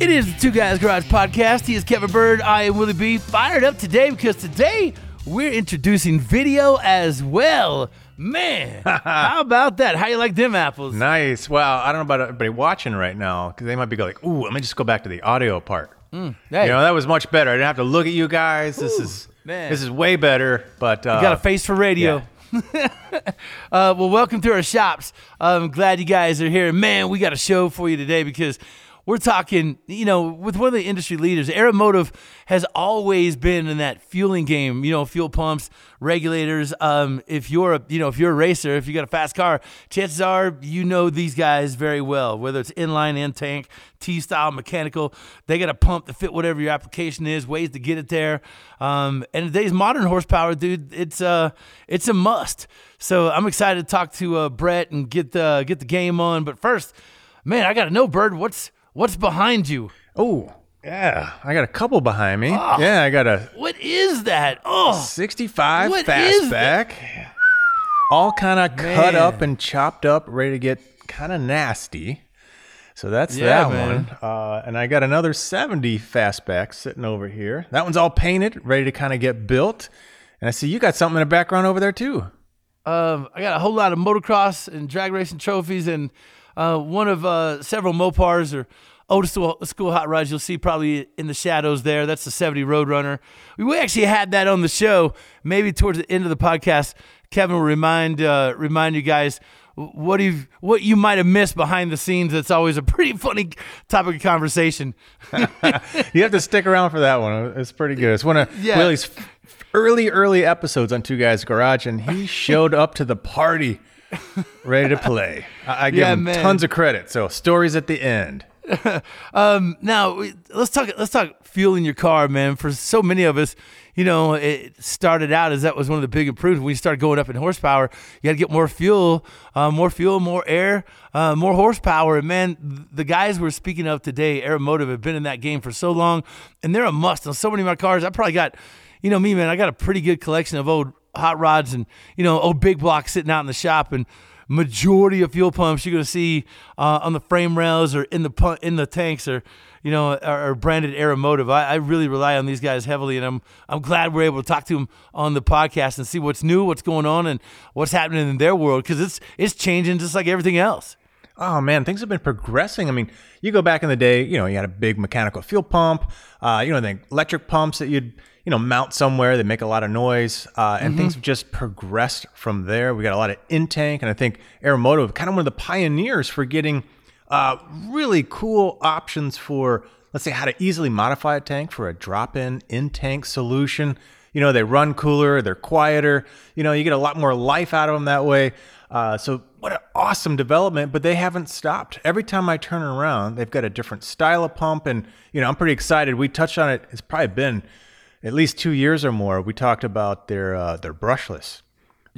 It is the Two Guys Garage Podcast. He is Kevin Byrd. I am Willie B. Fired up today because today we're introducing video as well. Man, how about that? How you like them apples? Nice. Well, I don't know about everybody watching right now because they might be like, "Ooh, let me just go back to the audio part." Mm, Hey, You know, that was much better. I didn't have to look at you guys. this is man. this is way better. But uh, got a face for radio. uh, well, welcome to our shops. I'm glad you guys are here. Man, we got a show for you today because we're talking, you know, with one of the industry leaders. Aeromotive has always been in that fueling game, you know, fuel pumps, regulators. Um, if you're a, you know, if you're a racer, if you got a fast car, chances are you know these guys very well, whether it's inline, in tank, T style, mechanical. They got a pump to fit whatever your application is, ways to get it there. Um, and today's modern horsepower, dude, it's uh, it's a must. So I'm excited to talk to uh, Brett and get the get the game on. But first, man, I got to know, Byrd, what's what's behind you? oh yeah, I got a couple behind me. Yeah, I got a What is that? Oh, 65 What is fastback, all kind of cut Man. up and chopped up, ready to get kind of nasty. So that's Yeah, that man. one. Uh, and I got another 70 fastback sitting over here. That one's all painted, ready to kind of get built. And I see you got something in the background over there too. Um, I got a whole lot of motocross and drag racing trophies, and uh, one of uh, several Mopars or old school, school hot rods you'll see probably in the shadows there. That's the 70 Roadrunner. We actually had that on the show. Maybe towards the end of the podcast, Kevin will remind uh, remind you guys what you what you might have missed behind the scenes. That's always a pretty funny topic of conversation. You have to stick around for that one. It's pretty good. It's one of Yeah. Willie's early, early episodes on Two Guys Garage, and he showed up to the party ready to play. I, I give Yeah, him man. tons of credit. So stories at the end. Um, now let's talk. Let's talk fueling your car, man. For so many of us, you know, it started out as that was one of the big improvements. When you start going up in horsepower, you got to get more fuel, uh, more fuel, more air, uh, more horsepower. And man, the guys we're speaking of today, Aeromotive, have been in that game for so long, and they're a must on so many of my cars. I probably got, you know, me, man. I got a pretty good collection of old hot rods and you know old big blocks sitting out in the shop and majority of fuel pumps you're going to see uh, on the frame rails or in the pu- in the tanks or you know are, are branded Aeromotive. I, I really rely on these guys heavily, and I'm I'm glad we're able to talk to them on the podcast and see what's new, what's going on, and what's happening in their world because it's it's changing just like everything else. Oh man, things have been progressing. I mean, you go back in the day, you know, you had a big mechanical fuel pump, uh, you know, the electric pumps that you'd, you know, mount somewhere. They make a lot of noise, uh, and things have just progressed from there. We got a lot of in tank, and I think Aeromotive, kind of one of the pioneers for getting uh, really cool options for, let's say, how to easily modify a tank for a drop-in in tank solution. You know, they run cooler, they're quieter. You know, you get a lot more life out of them that way. Uh, so what an awesome development, but they haven't stopped. Every time I turn around, they've got a different style of pump, and you know I'm pretty excited. We touched on it. It's probably been at least two years or more. We talked about their uh, their brushless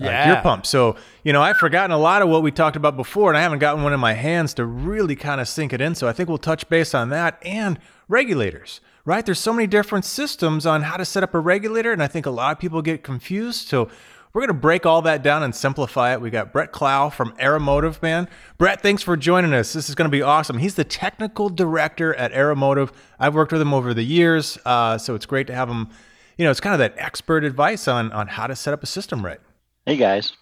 uh, gear pump. So you know I've forgotten a lot of what we talked about before, and I haven't gotten one in my hands to really kind of sink it in. So I think we'll touch base on that and regulators. Right? There's so many different systems on how to set up a regulator, and I think a lot of people get confused. So we're going to break all that down and simplify it. We got Brett Clow from Aeromotive, man. Brett, thanks for joining us. This is going to be awesome. He's the technical director at Aeromotive. I've worked with him over the years, uh, so it's great to have him. You know, it's kind of that expert advice on on how to set up a system right. Hey guys.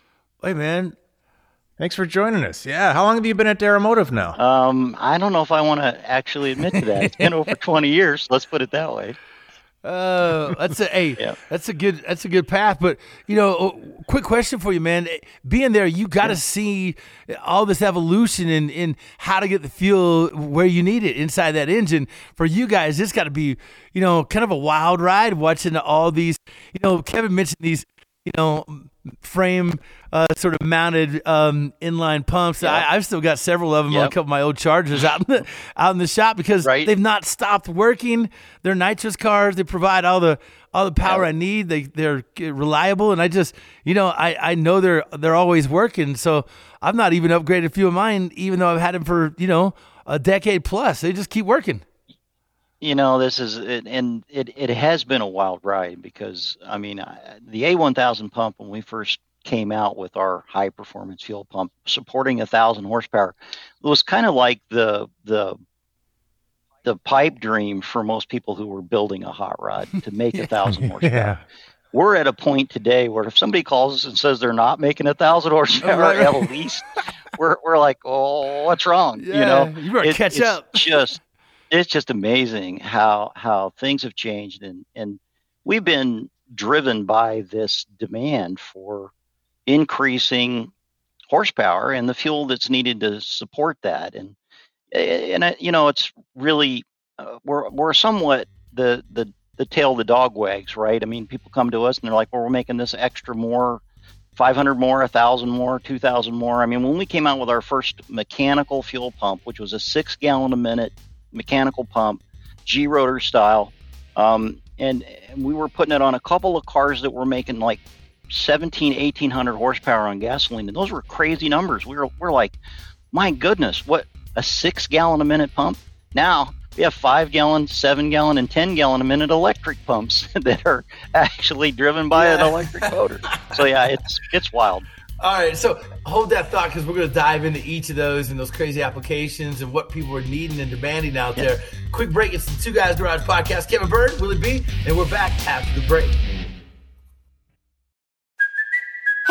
Hey man, Thanks for joining us. Yeah, how long have you been at Aeromotive now? Um, I don't know if I want to actually admit to that. It's been over 20 years. Let's put it that way. Uh, that's a hey, yeah. that's a good that's a good path. But you know, oh, quick question for you, man. Being there, you got to yeah. see all this evolution in in how to get the fuel where you need it inside that engine. For you guys, it's got to be you know kind of a wild ride watching all these. You know, Kevin mentioned these you know frame uh, sort of mounted um, inline pumps. Yep. I, have still got several of them yep. on a couple of my old Chargers out in the out in the shop because right. they've not stopped working. They're nitrous cars. They provide all the all the power yep. I need. They they're reliable, and I just you know I, I know they're they're always working. So I've not even upgraded a few of mine, even though I've had them for you know a decade plus. They just keep working you know this is it, and it, it has been a wild ride because i mean the a1000 pump when we first came out with our high performance fuel pump supporting a thousand horsepower it was kind of like the the the pipe dream for most people who were building a hot rod to make a thousand horsepower yeah. we're at a point today where if somebody calls us and says they're not making a thousand horsepower right. at least we're, we're like oh what's wrong yeah, you know you better it, catch up just it's just amazing how how things have changed. And and we've been driven by this demand for increasing horsepower and the fuel that's needed to support that. And and you know it's really uh, we're we're somewhat the the the tail the dog wags right? I mean people come to us and they're like well we're making this extra more 500 more 1000 more 2000 more. I mean when we came out with our first mechanical fuel pump which was a 6 gallon a minute mechanical pump, gerotor style. Um, and, and, we were putting it on a couple of cars that were making like 17, 1800 horsepower on gasoline. And those were crazy numbers. We were, we're like, my goodness, what a six gallon a minute pump. Now we have five gallon, seven gallon, and 10 gallon a minute electric pumps that are actually driven by yeah. an electric motor. So yeah, it's, it's wild. All right, so hold that thought because we're going to dive into each of those and those crazy applications and what people are needing and demanding out there. Quick break. It's the Two Guys Garage podcast. Kevin Byrd, Willie B, and we're back after the break.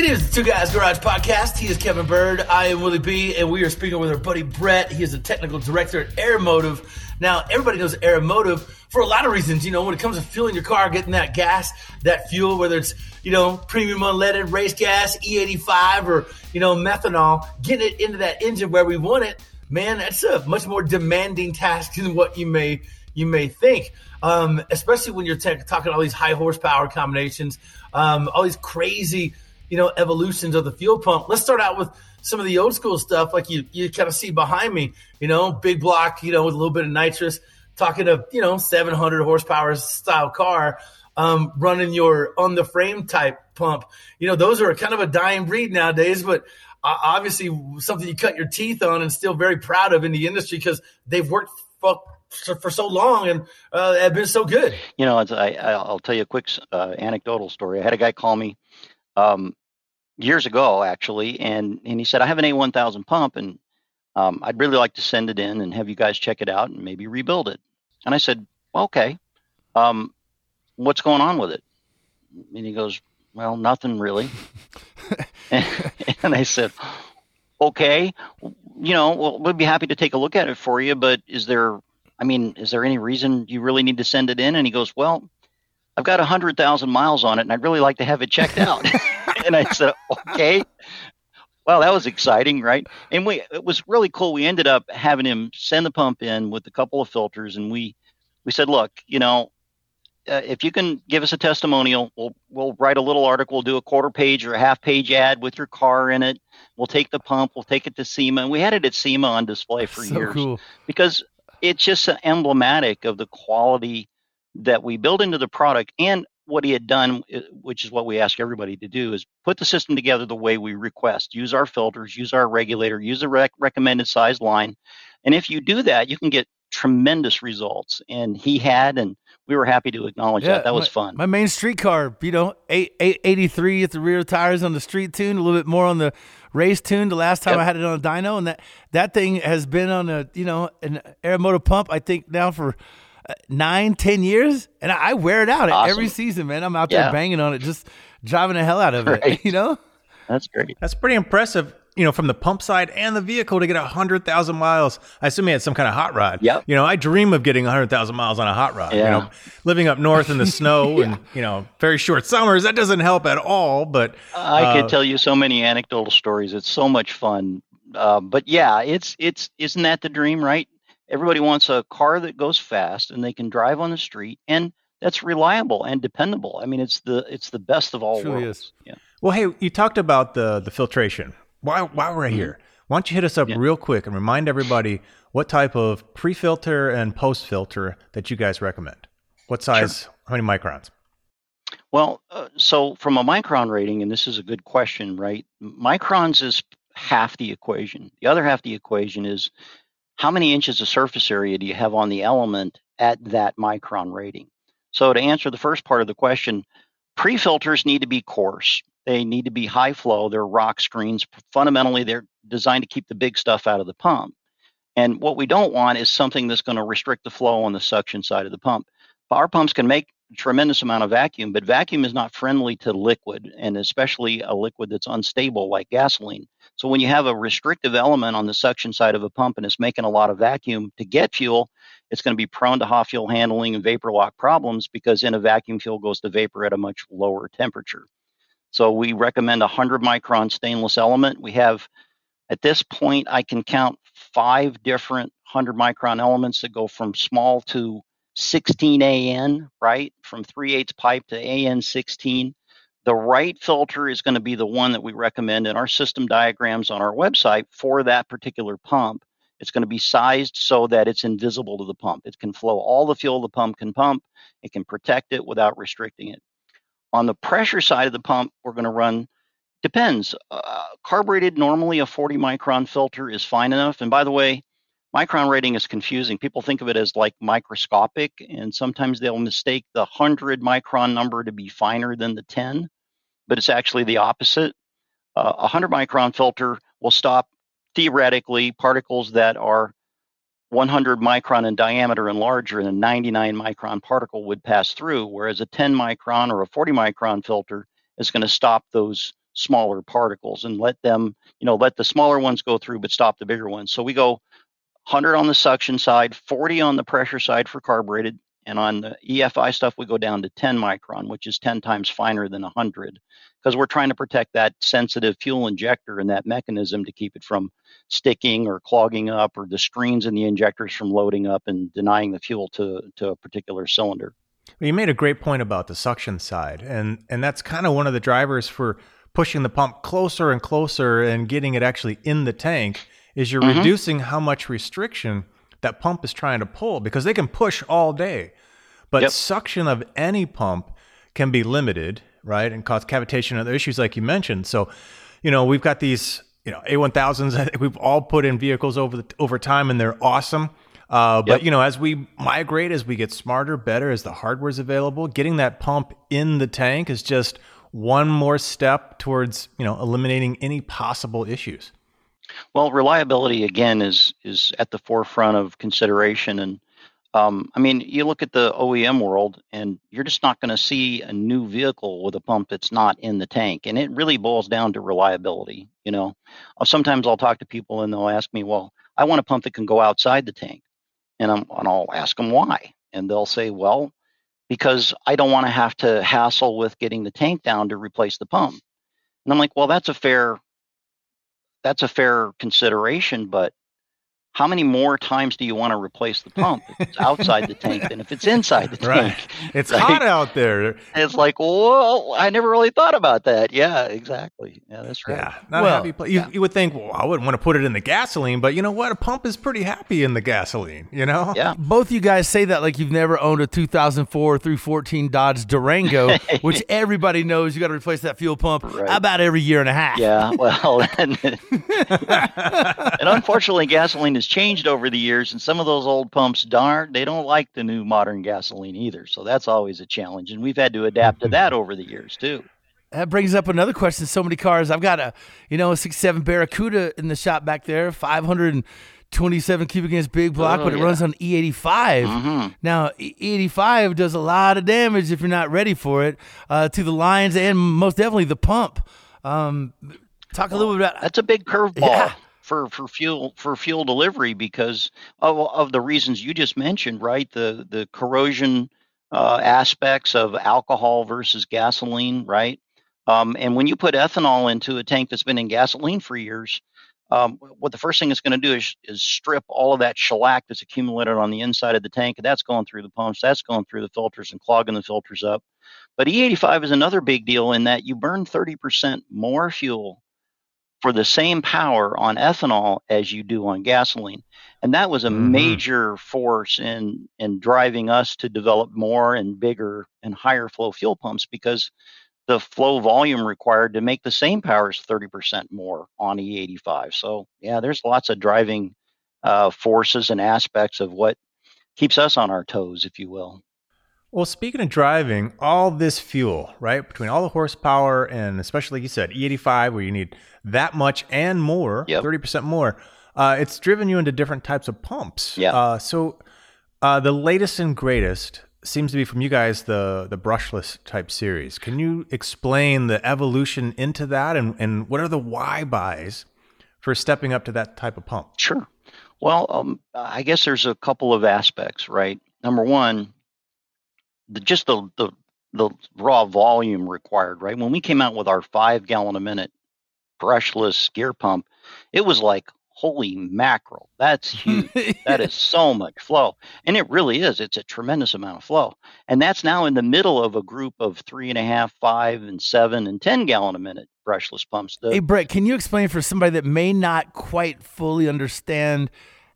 It is the Two Guys Garage Podcast. He is Kevin Byrd. I am Willie B, and we are speaking with our buddy Brett. He is the technical director at Aeromotive. Now, everybody knows Aeromotive for a lot of reasons. You know, when it comes to fueling your car, getting that gas, that fuel, whether it's, you know, premium unleaded race gas, E85, or, you know, methanol, getting it into that engine where we want it, man, that's a much more demanding task than what you may you may think. Um, especially when you're talking all these high horsepower combinations, um, all these crazy – you know, evolutions of the fuel pump. Let's start out with some of the old school stuff, like you you kind of see behind me. You know, big block, you know, with a little bit of nitrous. Talking to you know, 700 horsepower style car, um, running your on the frame type pump. You know, those are kind of a dying breed nowadays, but uh, obviously something you cut your teeth on and still very proud of in the industry because they've worked for, for so long and uh, have been so good. You know, I, I'll tell you a quick uh, anecdotal story. I had a guy call me um, years ago actually, and and he said I have an A1000 pump and um, I'd really like to send it in and have you guys check it out and maybe rebuild it. And I said, okay, um, what's going on with it? And he goes, well, nothing really. and, and I said, okay, you know, well, we'd be happy to take a look at it for you, but is there, I mean, is there any reason you really need to send it in? And he goes, well, I've got a hundred thousand miles on it, and I'd really like to have it checked out. and I said, okay. Well, that was exciting, right? And we it was really cool. We ended up having him send the pump in with a couple of filters, and we we said, look, you know, uh, if you can give us a testimonial, we'll we'll write a little article, we'll do a quarter page or a half page ad with your car in it. We'll take the pump, we'll take it to SEMA, and we had it at SEMA on display for so years cool. because it's just emblematic of the quality that we build into the product and what he had done, uh, which is what we ask everybody to do, is put the system together the way we request. Use our filters, use our regulator, use the rec- recommended size line, and if you do that, you can get tremendous results. And he had, and we were happy to acknowledge that. That was my, fun. My main street car, you know, eight, eight, 83 at the rear tires on the street tune, a little bit more on the race tune. The last time Yep. I had it on a dyno, and that that thing has been on a you know an Aeromotive pump. I think now for nine, ten years, and I, I wear it out Awesome. every season. Man, I'm out there Yeah. banging on it, just driving the hell out of it. You know. That's great. That's pretty impressive, you know, from the pump side and the vehicle to get 100,000 miles. I assume he had some kind of hot rod. Yep. You know, I dream of getting 100,000 miles on a hot rod. Yeah. You know, living up north in the snow and, you know, very short summers, that doesn't help at all. But I uh, could tell you so many anecdotal stories. It's so much fun. Uh, but yeah, it's it's isn't that the dream, right? Everybody wants a car that goes fast and they can drive on the street and that's reliable and dependable. I mean, it's the it's the best of all worlds. Yeah. Well, hey, you talked about the the filtration. While while we're here, why don't you hit us up Mm-hmm. Yeah. real quick and remind everybody what type of pre-filter and post-filter that you guys recommend? What size? How many microns? Well, uh, so from a micron rating, and this is a good question, right? Microns is half the equation. The other half the equation is how many inches of surface area do you have on the element at that micron rating? So to answer the first part of the question, pre-filters need to be coarse. They need to be high flow. They're rock screens. Fundamentally, they're designed to keep the big stuff out of the pump. And what we don't want is something that's going to restrict the flow on the suction side of the pump. Our pumps can make tremendous amount of vacuum, but vacuum is not friendly to liquid, and especially a liquid that's unstable like gasoline. So when you have a restrictive element on the suction side of a pump and it's making a lot of vacuum to get fuel, it's going to be prone to hot fuel handling and vapor lock problems because in a vacuum, fuel goes to vapor at a much lower temperature. So we recommend a 100 micron stainless element. We have, at this point, I can count five different 100 micron elements that go from small to 16 AN, right? From 3 8 pipe to AN 16. The right filter is going to be the one that we recommend in our system diagrams on our website for that particular pump. It's going to be sized so that it's invisible to the pump. It can flow all the fuel the pump can pump. It can protect it without restricting it. On the pressure side of the pump, we're going to run depends. Uh, carbureted, normally a 40 micron filter is fine enough. And by the way, micron rating is confusing. People think of it as like microscopic, and sometimes they'll mistake the 100 micron number to be finer than the 10, but it's actually the opposite. Uh, a 100 micron filter will stop theoretically particles that are 100 micron in diameter and larger, and a 99 micron particle would pass through, whereas a 10 micron or a 40 micron filter is going to stop those smaller particles and let them, you know, let the smaller ones go through, but stop the bigger ones. So we go 100 on the suction side, 40 on the pressure side for carbureted, and on the EFI stuff we go down to 10 micron, which is 10 times finer than 100, because we're trying to protect that sensitive fuel injector and that mechanism to keep it from sticking or clogging up, or the screens in the injectors from loading up and denying the fuel to to a particular cylinder. Well, You made a great point about the suction side, and and that's kind of one of the drivers for pushing the pump closer and closer and getting it actually in the tank. Is you're Mhm. reducing how much restriction that pump is trying to pull because they can push all day, but Yep. suction of any pump can be limited, right, and cause cavitation and other issues like you mentioned. So, you know, we've got these, you know, A1000s. I think we've all put in vehicles over the, over time, and they're awesome. Uh, but Yep. you know, as we migrate, as we get smarter, better, as the hardware's available, getting that pump in the tank is just one more step towards you know eliminating any possible issues. Well, reliability again is is at the forefront of consideration, and um, I mean, you look at the OEM world, and you're just not going to see a new vehicle with a pump that's not in the tank, and it really boils down to reliability. You know, Uh, sometimes I'll talk to people, and they'll ask me, "Well, I want a pump that can go outside the tank," and I'm and I'll ask them why, and they'll say, "Well, because I don't want to have to hassle with getting the tank down to replace the pump," and I'm like, "Well, that's a fair." That's a fair consideration, but how many more times do you want to replace the pump if it's outside the tank than if it's inside the Right. tank? It's Right. hot out there. It's like, whoa, I never really thought about that. Yeah, exactly. Yeah, that's right. Yeah, not Well, a happy place. You, you would think, well, I wouldn't want to put it in the gasoline, but you know what? A pump is pretty happy in the gasoline. You know? Yeah. Both you guys say that like you've never owned a 2004 through 14 Dodge Durango, which everybody knows you got to replace that fuel pump Right. about every year and a half. Yeah, well, and, and unfortunately, gasoline has changed over the years, and some of those old pumps, darn, they don't like the new modern gasoline either. So that's always a challenge, and we've had to adapt to that over the years too. That brings up another question. So many cars. I've got a, you know, a six seven Barracuda in the shop back there, five hundred and twenty-seven cubic inch big block, Oh, but it yeah. runs on E eighty five. Mhm. Now E eighty five does a lot of damage if you're not ready for it uh, to the lines and most definitely the pump. Um, talk a little bit about That's a big curveball Yeah. For for fuel for fuel delivery because of of the reasons you just mentioned, right? The the corrosion uh, aspects of alcohol versus gasoline, right? Um, and when you put ethanol into a tank that's been in gasoline for years, um, what the first thing it's going to do is, is strip all of that shellac that's accumulated on the inside of the tank, and that's going through the pumps, that's going through the filters and clogging the filters up. But E85 is another big deal in that you burn 30% more fuel for the same power on ethanol as you do on gasoline. And that was a Mhm. major force in in driving us to develop more and bigger and higher flow fuel pumps because the flow volume required to make the same power is 30% more on E85. So, yeah, there's lots of driving uh, forces and aspects of what keeps us on our toes, if you will. Well, speaking of driving, all this fuel, right, between all the horsepower and especially like you said, E85, where you need that much and more, Yep. 30% more, uh, it's driven you into different types of pumps. Yeah. Uh, so uh, the latest and greatest seems to be from you guys, the the brushless type series. Can you explain the evolution into that and, and what are the why buys for stepping up to that type of pump? Sure. Well, um, I guess there's a couple of aspects, right? Number one, the, just the, the the raw volume required, right? When we came out with our five gallon a minute brushless gear pump, it was like holy mackerel, that's huge. that is so much flow, and it really is. It's a tremendous amount of flow, and that's now in the middle of a group of three and a half, five, and seven and ten gallon a minute brushless pumps. The- Hey, Brett, can you explain for somebody that may not quite fully understand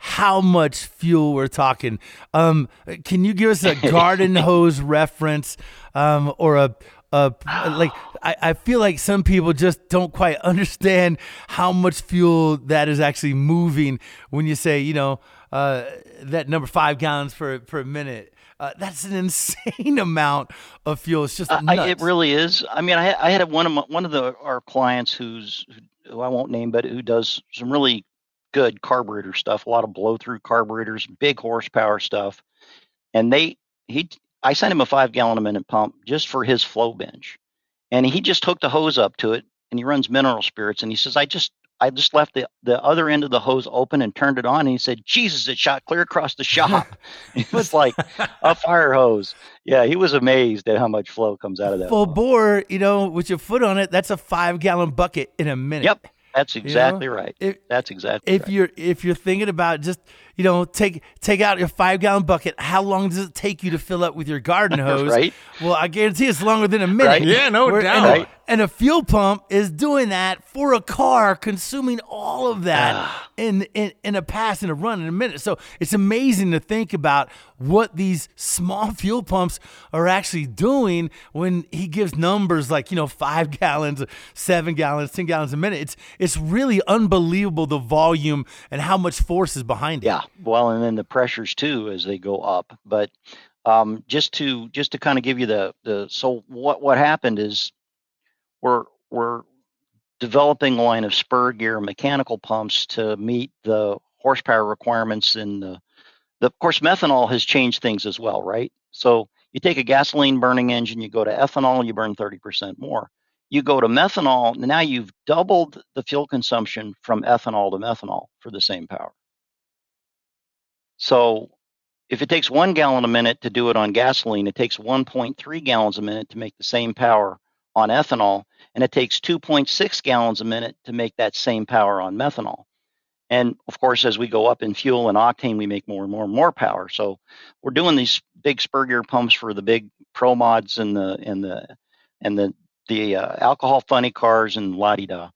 how much fuel we're talking? Um, can you give us a garden hose reference um, or a, a like? I, I feel like some people just don't quite understand how much fuel that is actually moving when you say, you know, uh, that number five gallons per per minute. Uh, that's an insane amount of fuel. It's just nuts. I- it really is. I mean, I, I had one of my, one of the our clients who's who I won't name, but who does some really good carburetor stuff, a lot of blow through carburetors, big horsepower stuff, and they he I sent him a five gallon a minute pump just for his flow bench, and he just hooked a hose up to it, and he runs mineral spirits, and he says I just I just left the, the other end of the hose open and turned it on. And he said, Jesus, it shot clear across the shop. it was like a fire hose. Yeah, he was amazed at how much flow comes out of that. full pump. bore, you know, with your foot on it, that's a five gallon bucket in a minute. Yep, that's exactly right. If, That's exactly if right. you're if you're thinking about just you know take take out your five gallon bucket, how long does it take you to fill up with your garden hose? Right. Well, I guarantee it's longer than a minute. Right. Yeah, no Where- doubt. And a, Right. and a fuel pump is doing that for a car, consuming all of that Ah. in, in in a pass in a run in a minute. So it's amazing to think about what these small fuel pumps are actually doing when he gives numbers like you know five gallons, seven gallons, ten gallons a minute. It's it's really unbelievable the volume and how much force is behind it. Yeah, well, and then the pressures too as they go up. But um, just to just to kind of give you the the so what what happened is we're we're developing a line of spur gear mechanical pumps to meet the horsepower requirements in the the of course methanol has changed things as well, right? So you take a gasoline burning engine, you go to ethanol, you burn 30% more. You go to methanol, now you've doubled the fuel consumption from ethanol to methanol for the same power. So if it takes one gallon a minute to do it on gasoline, it takes 1.3 gallons a minute to make the same power on ethanol, and it takes 2.6 gallons a minute to make that same power on methanol. And of course, as we go up in fuel and octane, we make more and more and more power. So we're doing these big spur gear pumps for the big pro mods and the and the and the the uh, alcohol funny cars and la di da.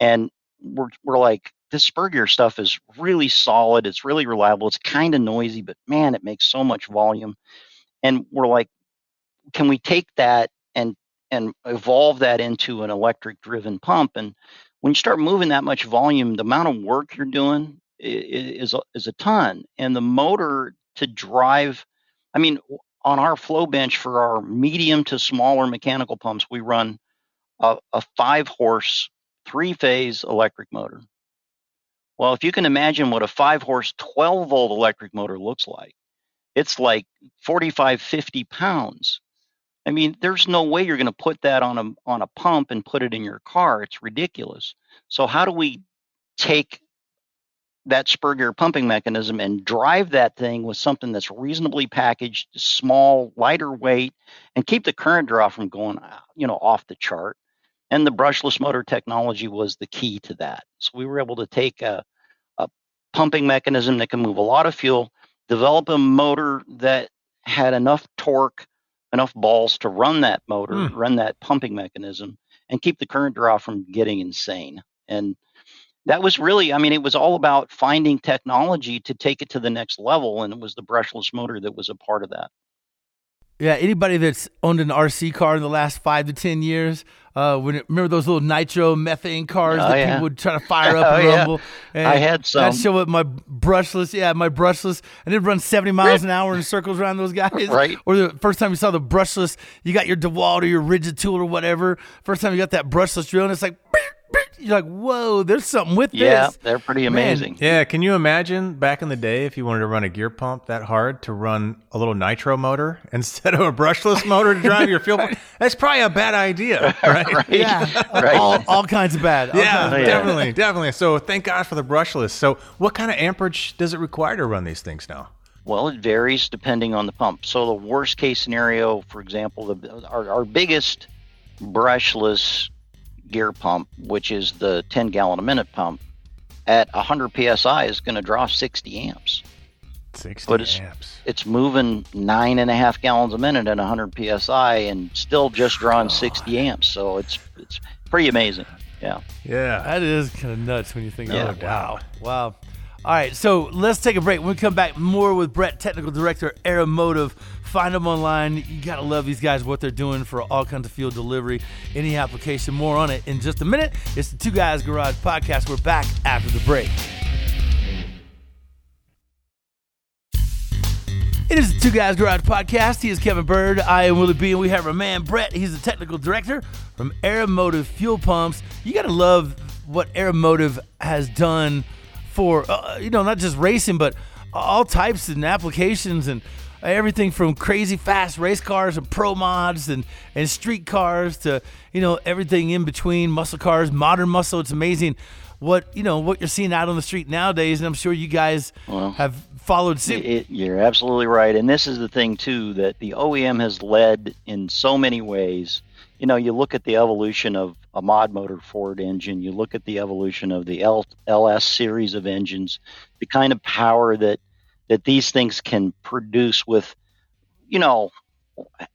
And we're we're like this spur gear stuff is really solid. It's really reliable. It's kind of noisy, but man, it makes so much volume. And we're like, can we take that and and evolve that into an electric driven pump? And when you start moving that much volume, the amount of work you're doing is is, is a ton. And the motor to drive, I mean, on our flow bench for our medium to smaller mechanical pumps, we run a, a five horse, three phase electric motor. Well, if you can imagine what a five horse, 12 volt electric motor looks like, it's like 45, 50 pounds. I mean, there's no way you're going to put that on a on a pump and put it in your car. It's ridiculous. So how do we take that spur gear pumping mechanism and drive that thing with something that's reasonably packaged, small, lighter weight, and keep the current draw from going, uh, you know, off the chart. And the brushless motor technology was the key to that. So we were able to take a, a pumping mechanism that can move a lot of fuel, develop a motor that had enough torque, enough balls to run that motor, mm. run that pumping mechanism, and keep the current draw from getting insane. And that was really, I mean, it was all about finding technology to take it to the next level. And it was the brushless motor that was a part of that. Yeah, anybody that's owned an RC car in the last five to ten years, uh, when it, remember those little nitro methane cars oh, that yeah. people would try to fire up oh, and yeah. rumble? And I had some. I'd show up my brushless, yeah, my brushless, and it'd run seventy miles an hour in circles around those guys. Right. Or the first time you saw the brushless, you got your DeWalt or your Ridgid tool or whatever. First time you got that brushless drill, and it's like. You're like, whoa, there's something with yeah, this. Yeah, they're pretty amazing. Man, yeah, can you imagine back in the day if you wanted to run a gear pump that hard to run a little nitro motor instead of a brushless motor to drive your fuel? Pump? That's probably a bad idea, right? right. Yeah, right. all, all kinds of bad. All Yeah, kinds of yeah. definitely, definitely. So thank God for the brushless. So what kind of amperage does it require to run these things now? Well, it varies depending on the pump. So the worst case scenario, for example, the, our, our biggest brushless gear pump, which is the 10 gallon a minute pump, at 100 psi is going to draw 60 amps. 60 But it's- amps. It's moving nine and a half gallons a minute at 100 psi and still just drawing 60 amps. So it's it's pretty amazing. Yeah. Yeah. That is kind of nuts when you think Yeah. about it. Wow. Wow. All right, so let's take a break. When we come back, more with Brett, technical director, Aeromotive. Find them online. You got to love these guys, what they're doing for all kinds of fuel delivery, any application. More on it in just a minute. It's the Two Guys Garage podcast. We're back after the break. It is the Two Guys Garage podcast. He is Kevin Byrd. I am Willie B. And we have our man Brett. He's the technical director from Aeromotive Fuel Pumps. You got to love what Aeromotive has done for, uh, you know, not just racing, but all types and applications and everything from crazy fast race cars and pro mods and, and street cars to, you know, everything in between, muscle cars, modern muscle. It's amazing what, you know, what you're seeing out on the street nowadays. And I'm sure you guys Well, have followed suit. It, you're absolutely right. And this is the thing, too, that the OEM has led in so many ways. You know, you look at the evolution of a mod motor Ford engine, you look at the evolution of the L, LS series of engines, the kind of power that that these things can produce with, you know,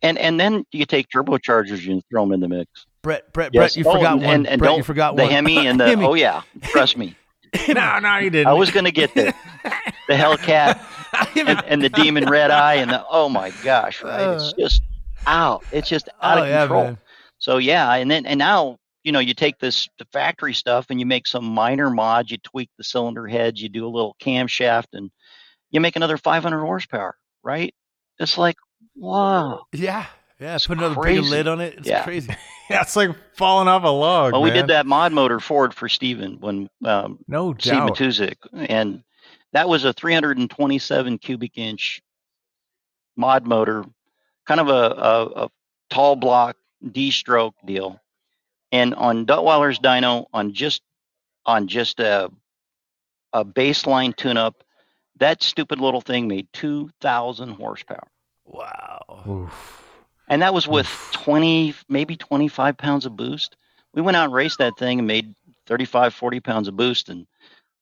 and and then you take turbochargers and throw them in the mix. Brett, Brett, Yes. Brett, you Oh, forgot and, one. And, and Brett, don't you forgot the one. Hemi and the Hemi. oh yeah, trust me, no, no, you didn't. I was going to get there. The Hellcat and, and the Demon Red Eye and the oh my gosh, right? It's just out. It's just out Uh. oh of yeah, control. man. So yeah, and then and now you know you take this the factory stuff and you make some minor mods. You tweak the cylinder heads. You do a little camshaft and you make another 500 horsepower. Right? It's like wow. Yeah, yeah. It's Put another bigger crazy. lid on it. It's Yeah. crazy. Yeah, it's like falling off a log. Well, we did that mod motor Ford for Steven when um, No Steve doubt. Matuzik, and that was a 327 cubic inch mod motor, kind of a, a, a tall block D stroke deal. And on Duttweiler's dyno, on just on just a a baseline tune up, that stupid little thing made 2,000 horsepower. Wow. Oof. And that was with 20, maybe 25 pounds of boost. We went out and raced that thing and made 35, 40 pounds of boost. And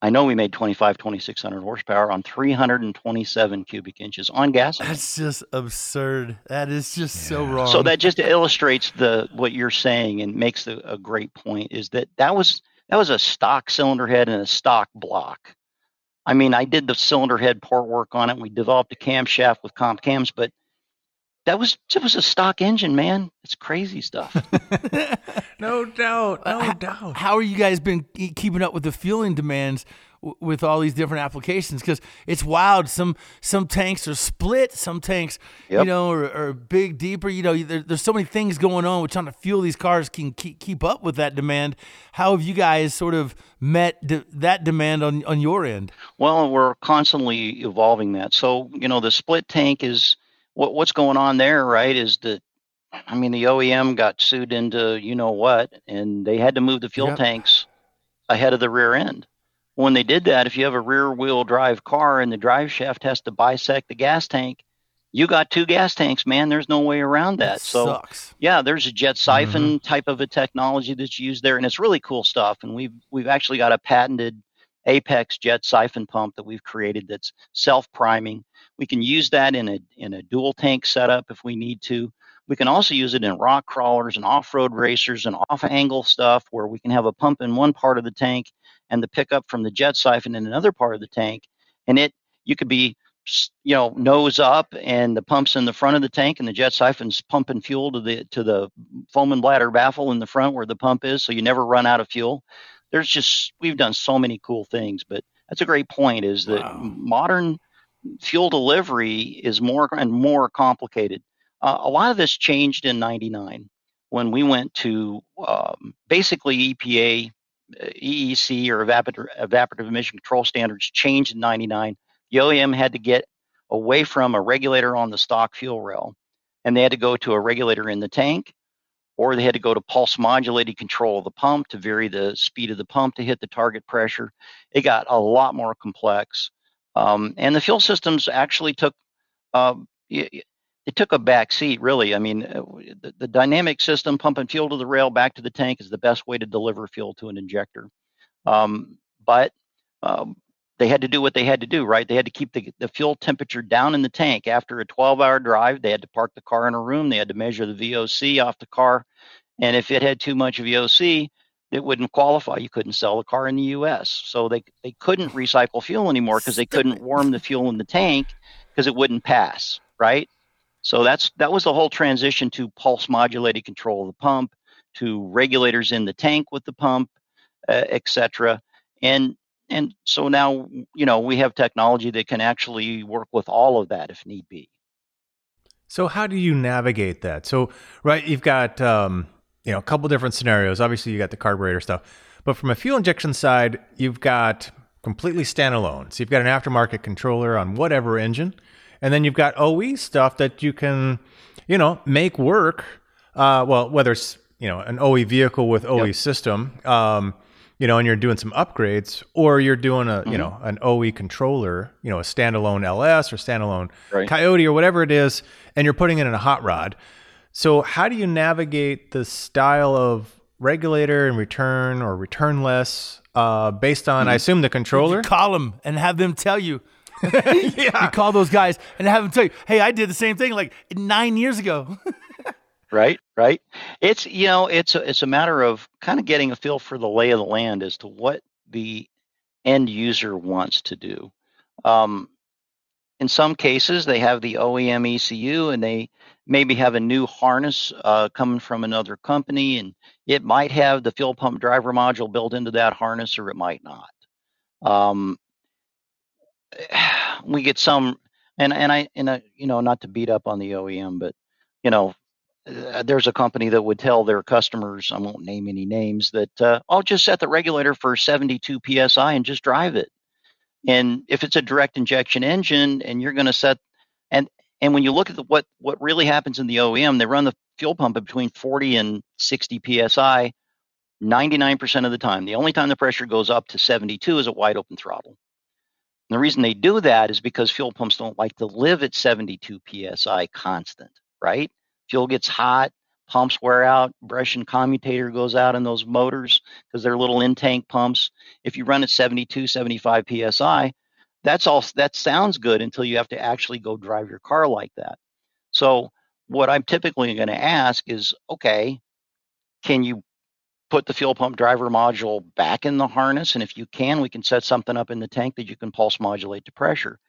I know we made 25, 2600 horsepower on 327 cubic inches on gas. That's just absurd. That is just so wrong. So that just illustrates the what you're saying and makes the, a great point is that that was that was a stock cylinder head and a stock block. I mean, I did the cylinder head port work on it. We developed a camshaft with comp cams, but that was it was a stock engine, man. It's crazy stuff. no doubt, no how, doubt. How are you guys been keeping up with the fueling demands w- with all these different applications? Because it's wild. Some some tanks are split. Some tanks, Yep. you know, are, are big, deeper. You know, there, there's so many things going on. We're trying to fuel these cars can keep, keep up with that demand. How have you guys sort of met de- that demand on on your end? Well, we're constantly evolving that. So, you know, the split tank is what what's going on there, right? Is that I mean, the OEM got sued into you know what, and they had to move the fuel Yep. tanks ahead of the rear end. When they did that, if you have a rear wheel drive car and the drive shaft has to bisect the gas tank, you got two gas tanks, man. There's no way around that. so sucks. yeah, there's a jet siphon mm-hmm. type of a technology that's used there, and it's really cool stuff. And we've we've actually got a patented Apex jet siphon pump that we've created that's self priming. We can use that in a in a dual tank setup if we need to. We can also use it in rock crawlers and off road racers and off angle stuff where we can have a pump in one part of the tank and the pickup from the jet siphon in another part of the tank. And it you could be you know nose up and the pumps in the front of the tank and the jet siphon's pumping fuel to the to the foam and bladder baffle in the front where the pump is so you never run out of fuel there's just we've done so many cool things but that's a great point is that Wow. modern fuel delivery is more and more complicated uh, a lot of this changed in 99 when we went to um, basically epa uh, eec or evaporative, evaporative emission control standards changed in 99 the OEM had to get away from a regulator on the stock fuel rail, and they had to go to a regulator in the tank, or they had to go to pulse modulated control of the pump to vary the speed of the pump to hit the target pressure. It got a lot more complex, um, and the fuel systems actually took y- y- it took a back seat. Really, I mean, uh, the, the dynamic system pumping fuel to the rail back to the tank is the best way to deliver fuel to an injector. Um, but um, they had to do what they had to do, right? They had to keep the, the fuel temperature down in the tank. After a 12 hour drive, they had to park the car in a room. They had to measure the VOC off the car. And if it had too much VOC, it wouldn't qualify. You couldn't sell the car in the US. So they, they couldn't recycle fuel anymore because they couldn't warm the fuel in the tank because it wouldn't pass, right? So that's that was the whole transition to pulse modulated control of the pump, to regulators in the tank with the pump, uh, et cetera. And and so now you know we have technology that can actually work with all of that if need be So how do you navigate that? So right, you've got um, you know a couple different scenarios. Obviously, you got the carburetor stuff, but from a fuel injection side, you've got completely standalone. So you've got an aftermarket controller on whatever engine, and then you've got OE stuff that you can, you know, make work. Uh, well, whether it's you know an OE vehicle with OE Yep. system, um, you know, and you're doing some upgrades, or you're doing a you Mhm. know an OE controller, you know, a standalone LS or standalone Right. Coyote or whatever it is, and you're putting it in a hot rod. So how do you navigate the style of regulator and return or returnless uh, based on, I assume, the controller? You call them and have them tell you. You call those guys and have them tell you, "Hey, I did the same thing like nine years ago." right right? It's you know it's a, it's a matter of kind of getting a feel for the lay of the land as to what the end user wants to do. Um, in some cases they have the OEM ECU and they maybe have a new harness uh, coming from another company and it might have the fuel pump driver module built into that harness or it might not. Um, we get some and and I and I, you know not to beat up on the OEM but you know uh, there's a company that would tell their customers, I won't name any names, that uh, I'll just set the regulator for 72 psi and just drive it. And if it's a direct injection engine, and you're going to set and and when you look at the, what what really happens in the OEM, they run the fuel pump at between 40 and 60 psi 99% of the time. The only time the pressure goes up to 72 is at wide open throttle. And the reason they do that is because fuel pumps don't like to live at 72 psi constant, right? Fuel gets hot, pumps wear out, brush and commutator goes out in those motors because they're little in tank pumps. If you run at 72, 75 psi, that's all that sounds good until you have to actually go drive your car like that. So what I'm typically going to ask is, okay, can you put the fuel pump driver module back in the harness? And if you can, we can set something up in the tank that you can pulse modulate to pressure.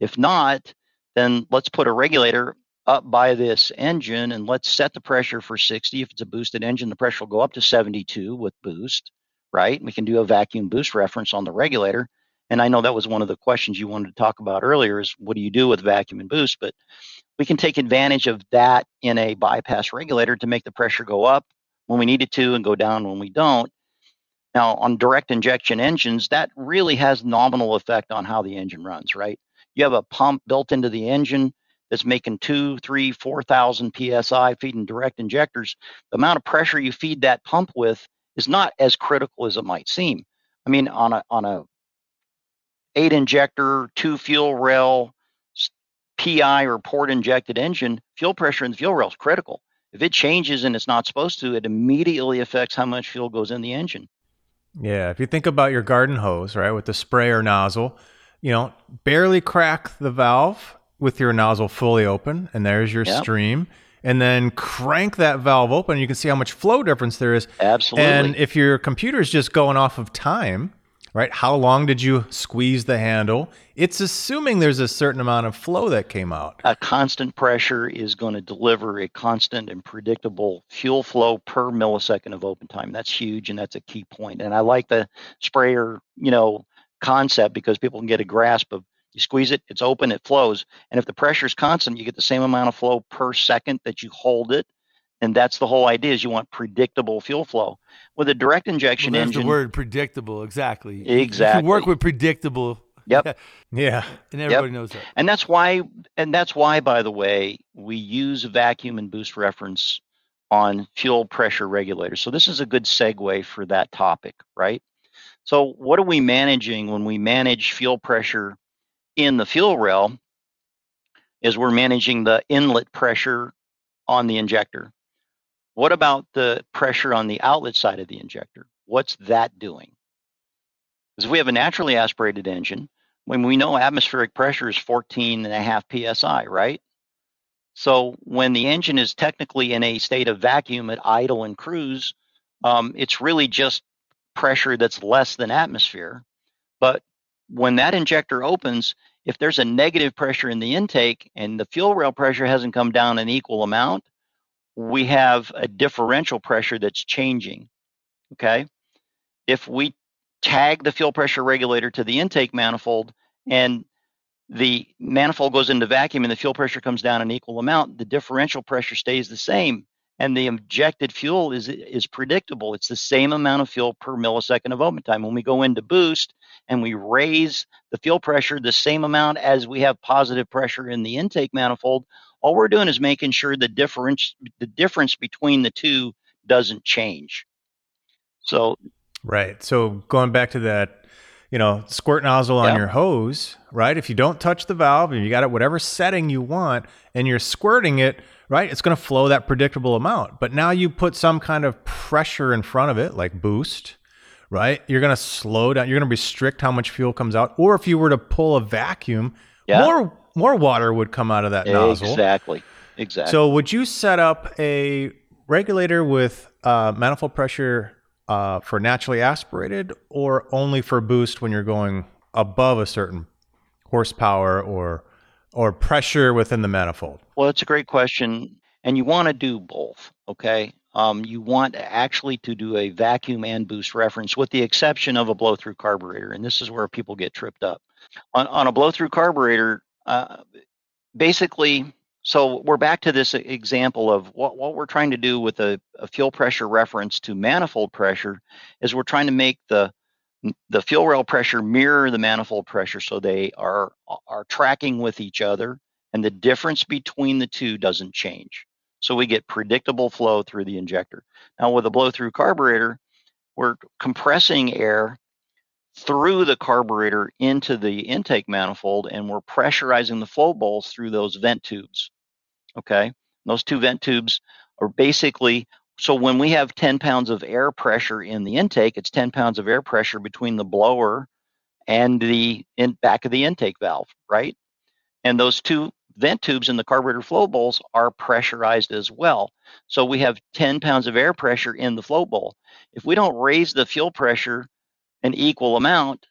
If not, then let's put a regulator up by this engine and let's set the pressure for 60. If it's a boosted engine, the pressure will go up to 72 with boost, right? We can do a vacuum boost reference on the regulator. And I know that was one of the questions you wanted to talk about earlier is what do you do with vacuum and boost? But we can take advantage of that in a bypass regulator to make the pressure go up when we need it to and go down when we don't. Now, on direct injection engines, that really has nominal effect on how the engine runs, right? You have a pump built into the engine that's making two, three, four thousand psi feeding direct injectors. The amount of pressure you feed that pump with is not as critical as it might seem. I mean, on a on a eight injector, two fuel rail, PI or port injected engine, fuel pressure in the fuel rail is critical. If it changes and it's not supposed to, it immediately affects how much fuel goes in the engine. Yeah, if you think about your garden hose, right, with the sprayer nozzle, you know, barely crack the valve with your nozzle fully open, and there's your yep. stream. And then crank that valve open, you can see how much flow difference there is. Absolutely. And if your computer is just going off of time, right? How long did you squeeze the handle? It's assuming there's a certain amount of flow that came out. A constant pressure is going to deliver a constant and predictable fuel flow per millisecond of open time. That's huge and that's a key point. And I like the sprayer, you know, concept because people can get a grasp of you squeeze it, it's open, it flows. And if the pressure is constant, you get the same amount of flow per second that you hold it. And that's the whole idea is you want predictable fuel flow. With a direct injection well, engine the word predictable exactly. Exactly you work with predictable. Yep. Yeah. And everybody yep. knows that. And that's why and that's why by the way we use vacuum and boost reference on fuel pressure regulators. So this is a good segue for that topic right? So what are we managing when we manage fuel pressure in the fuel rail is we're managing the inlet pressure on the injector what about the pressure on the outlet side of the injector? What's that doing? Because we have a naturally aspirated engine, when we know atmospheric pressure is 14 and a half psi, right? So when the engine is technically in a state of vacuum at idle and cruise, um, it's really just pressure that's less than atmosphere. But when that injector opens, if there's a negative pressure in the intake and the fuel rail pressure hasn't come down an equal amount, we have a differential pressure that's changing. Okay. If we tag the fuel pressure regulator to the intake manifold and the manifold goes into vacuum and the fuel pressure comes down an equal amount, the differential pressure stays the same and the injected fuel is is predictable. It's the same amount of fuel per millisecond of open time. When we go into boost and we raise the fuel pressure the same amount as we have positive pressure in the intake manifold, all we're doing is making sure the difference the difference between the two doesn't change. So Right. So going back to that, you know, squirt nozzle on your hose, right? If you don't touch the valve and you got it whatever setting you want and you're squirting it, right? It's going to flow that predictable amount. But now you put some kind of pressure in front of it like boost, right? You're going to slow down, you're going to restrict how much fuel comes out. Or if you were to pull a vacuum, yeah. more more water would come out of that nozzle. Exactly. Exactly. So would you set up a regulator with uh, manifold pressure uh, for naturally aspirated or only for boost when you're going above a certain horsepower or or pressure within the manifold? Well, it's a great question, and you want to do both. Okay, um, you want actually to do a vacuum and boost reference, with the exception of a blow-through carburetor, and this is where people get tripped up. On, on a blow-through carburetor, uh, basically, so we're back to this example of what, what we're trying to do with a, a, fuel pressure reference to manifold pressure is we're trying to make the the fuel rail pressure mirror the manifold pressure so they are are tracking with each other and the difference between the two doesn't change. So we get predictable flow through the injector. Now with a blow through carburetor, we're compressing air through the carburetor into the intake manifold and we're pressurizing the float bowls through those vent tubes. Okay. Those two vent tubes are basically, so when we have 10 pounds of air pressure in the intake, it's 10 pounds of air pressure between the blower and the back of the intake valve, right? And those two vent tubes in the carburetor float bowls are pressurized as well. So we have 10 pounds of air pressure in the float bowl. If we don't raise the fuel pressure an equal amount,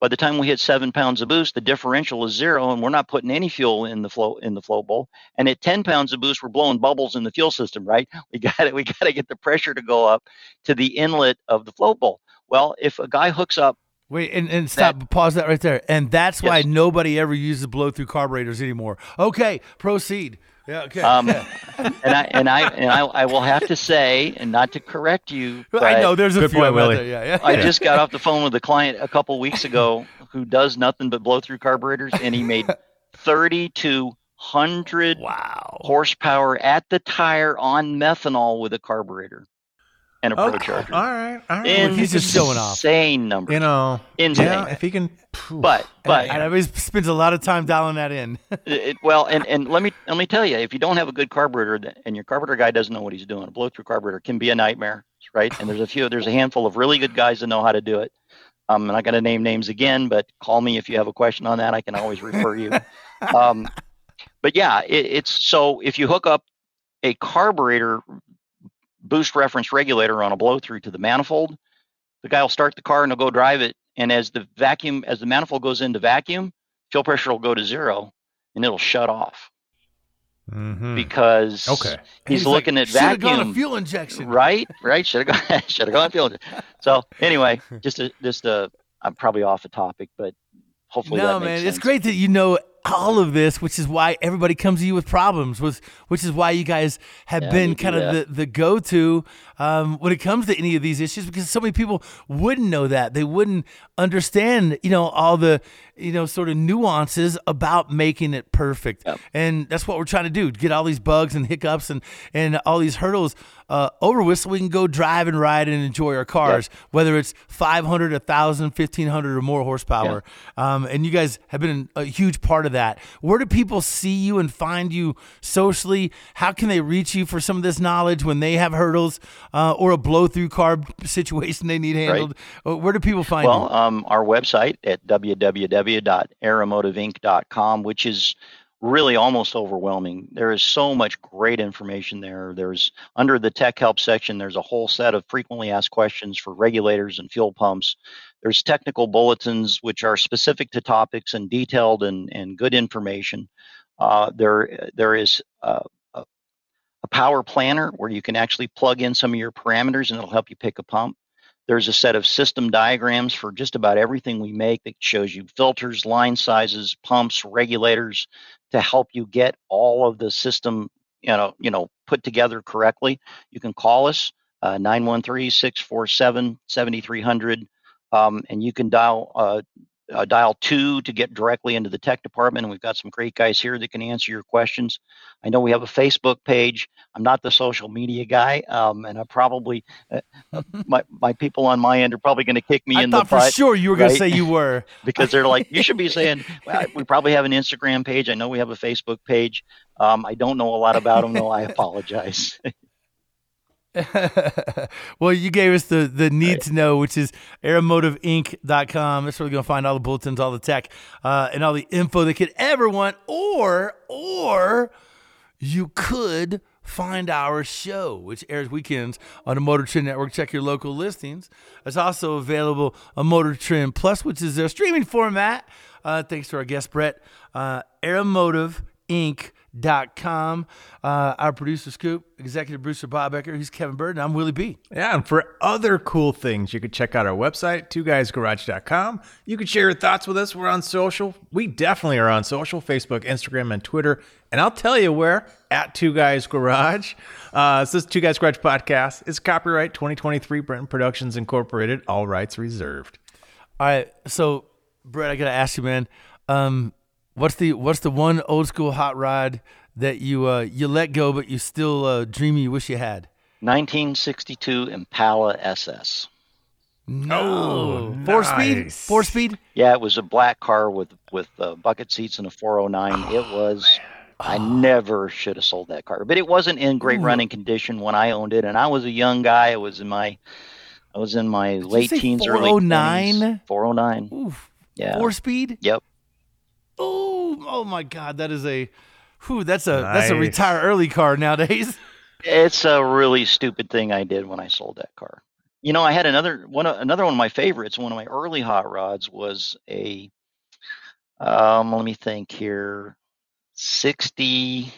by the time we hit seven pounds of boost, the differential is zero, and we're not putting any fuel in the flow in the float bowl. And at 10 pounds of boost, we're blowing bubbles in the fuel system, right? We got it. We got to get the pressure to go up to the inlet of the float bowl. Well, if a guy hooks up Wait, and, and stop, pause that right there. And that's why nobody ever uses blow through carburetors anymore. Okay, proceed. Yeah, okay. Um, yeah. and I and I and I, I will have to say, and not to correct you, but I know there's a Good few point, of 'em out Willie. there. Yeah, yeah. I just got off the phone with a client a couple weeks ago who does nothing but blow through carburetors, and he made 3,200 wow. horsepower at the tire on methanol with a carburetor and a Okay. procharger. All right. All right. In he's just showing off. Insane numbers. you know, Insane. yeah, if he can. phew. but but and, and he spends a lot of time dialing that in. it, well, and, and let me let me tell you, if you don't have a good carburetor and your carburetor guy doesn't know what he's doing, a blow through carburetor can be a nightmare, right? And there's a few, there's a handful of really good guys that know how to do it. Um, I'm not going to name names again, but call me if you have a question on that. I can always refer you. Um, but yeah, it, it's so if you hook up a carburetor boost reference regulator on a blow through to the manifold, the guy will start the car and he'll go drive it. And as the vacuum, as the manifold goes into vacuum, fuel pressure will go to zero and it'll shut off Mhm. because Okay. he's, looking like, at "Should've gone a vacuum. fuel injection. Right, right. Should have gone. Should have gone fuel. Injection. So anyway, just a, just a. I'm probably off the topic, but hopefully No, that makes man, sense. it's great that you know all of this, which is why everybody comes to you with problems, which, which is why you guys have Yeah, been kind of the, the go to um, when it comes to any of these issues because so many people wouldn't know that. They wouldn't understand, you know, all the, you know, sort of nuances about making it perfect. Yep. And that's what we're trying to do get all these bugs and hiccups and, and all these hurdles uh, over with so we can go drive and ride and enjoy our cars, whether it's 500, 1,000, 1,500 or more horsepower. Um, and you guys have been a huge part of that. Where do people see you and find you socially? How can they reach you for some of this knowledge when they have hurdles uh, or a blow through carb situation they need handled? Uh, Where do people find Well, you? um, our website at www.aeromotiveinc.com, which is really almost overwhelming. There is so much great information there. There's under the tech help section, there's a whole set of frequently asked questions for regulators and fuel pumps. There's technical bulletins which are specific to topics and detailed and, and good information. Uh, there, there is a, a power planner where you can actually plug in some of your parameters and it'll help you pick a pump. There's a set of system diagrams for just about everything we make that shows you filters, line sizes, pumps, regulators to help you get all of the system, you know, you know, put together correctly. You can call us uh, 913-647-7300 um, and you can dial uh, uh, dial two to get directly into the tech department. And we've got some great guys here that can answer your questions. I know we have a Facebook page. I'm not the social media guy, um, and I probably uh, my my people on my end are probably going to kick me I in the thought for sure you were going to say you were. because they're like, you should be saying, well, we probably have an Instagram page. I know we have a Facebook page. Um, I don't know a lot about them, though. I apologize. well, you gave us the the need to know, which is aeromotiveinc.com. That's where we're going to find all the bulletins, all the tech, uh, and all the info they could ever want. Or, or you could find our show, which airs weekends on the Motor Trend Network. Check your local listings. It's also available on Motor Trend Plus, which is their streaming format. Uh, thanks to our guest, Brett. Uh, Aeromotive Inc. Dot com. Uh, our producer Scoop, executive producer Bob Ecker. He's Kevin Byrd, and I'm Willie B. Yeah, and for other cool things, you could check out our website, two guys twoguysgarage.com. You could share your thoughts with us. We're on social. We definitely are on social Facebook, Instagram, and Twitter. And I'll tell you where at Two Guys Garage. Uh, this is Two Guys Garage podcast. It's copyright 2023 Brenton Productions Incorporated. All rights reserved. All right, so Brett, I gotta ask you, man. Um, what's the what's the one old school hot rod that you uh, you let go, but you still uh, dream you wish you had? 1962 Impala SS. No, four speed, four speed. Yeah, it was a black car with with uh, bucket seats and a 409. it was I never should have sold that car, but it wasn't in great Ooh. running condition when I owned it, and I was a young guy. I was in my, I was in my late say teens, early 409? Four oh nine. Oof. Yeah. Four speed. Yep. Oh, oh my God, that is a, whew, that's a that's a Nice. retire early car nowadays. It's a really stupid thing I did when I sold that car. You know, I had another one. of- Another one of my favorites. One of my early hot rods was a. Um, let me think here. Sixty.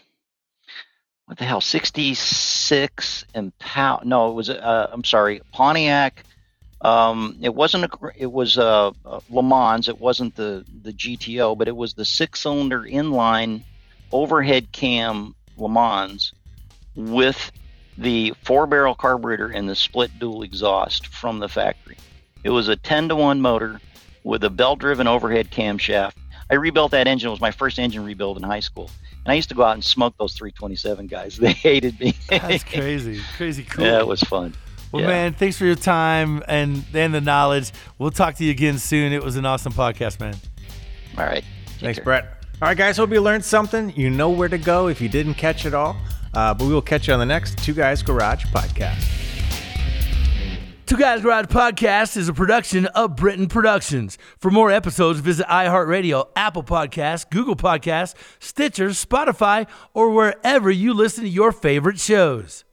What the hell? Sixty-six and pound. No, it was. Uh, I'm sorry, Pontiac. Um, it wasn't a. It was uh, uh, Le Mans. It wasn't the the GTO, but it was the six-cylinder inline overhead cam Le Mans with the four barrel carburetor and the split dual exhaust from the factory. It was a 10 to 1 motor with a belt driven overhead camshaft. I rebuilt that engine. It was my first engine rebuild in high school. And I used to go out and smoke those 327 guys. They hated me. That's crazy, crazy cool. yeah, it was fun. Well, yeah. man, thanks for your time and and the knowledge. We'll talk to you again soon. It was an awesome podcast, man. All right. Take Thanks, care. Brett. All right, guys. Hope you learned something. You know where to go if you didn't catch it all. Uh, but we will catch you on the next Two Guys Garage podcast. Two Guys Garage Podcast is a production of Britain Productions. For more episodes, visit iHeartRadio, Apple Podcasts, Google Podcasts, Stitcher, Spotify, or wherever you listen to your favorite shows.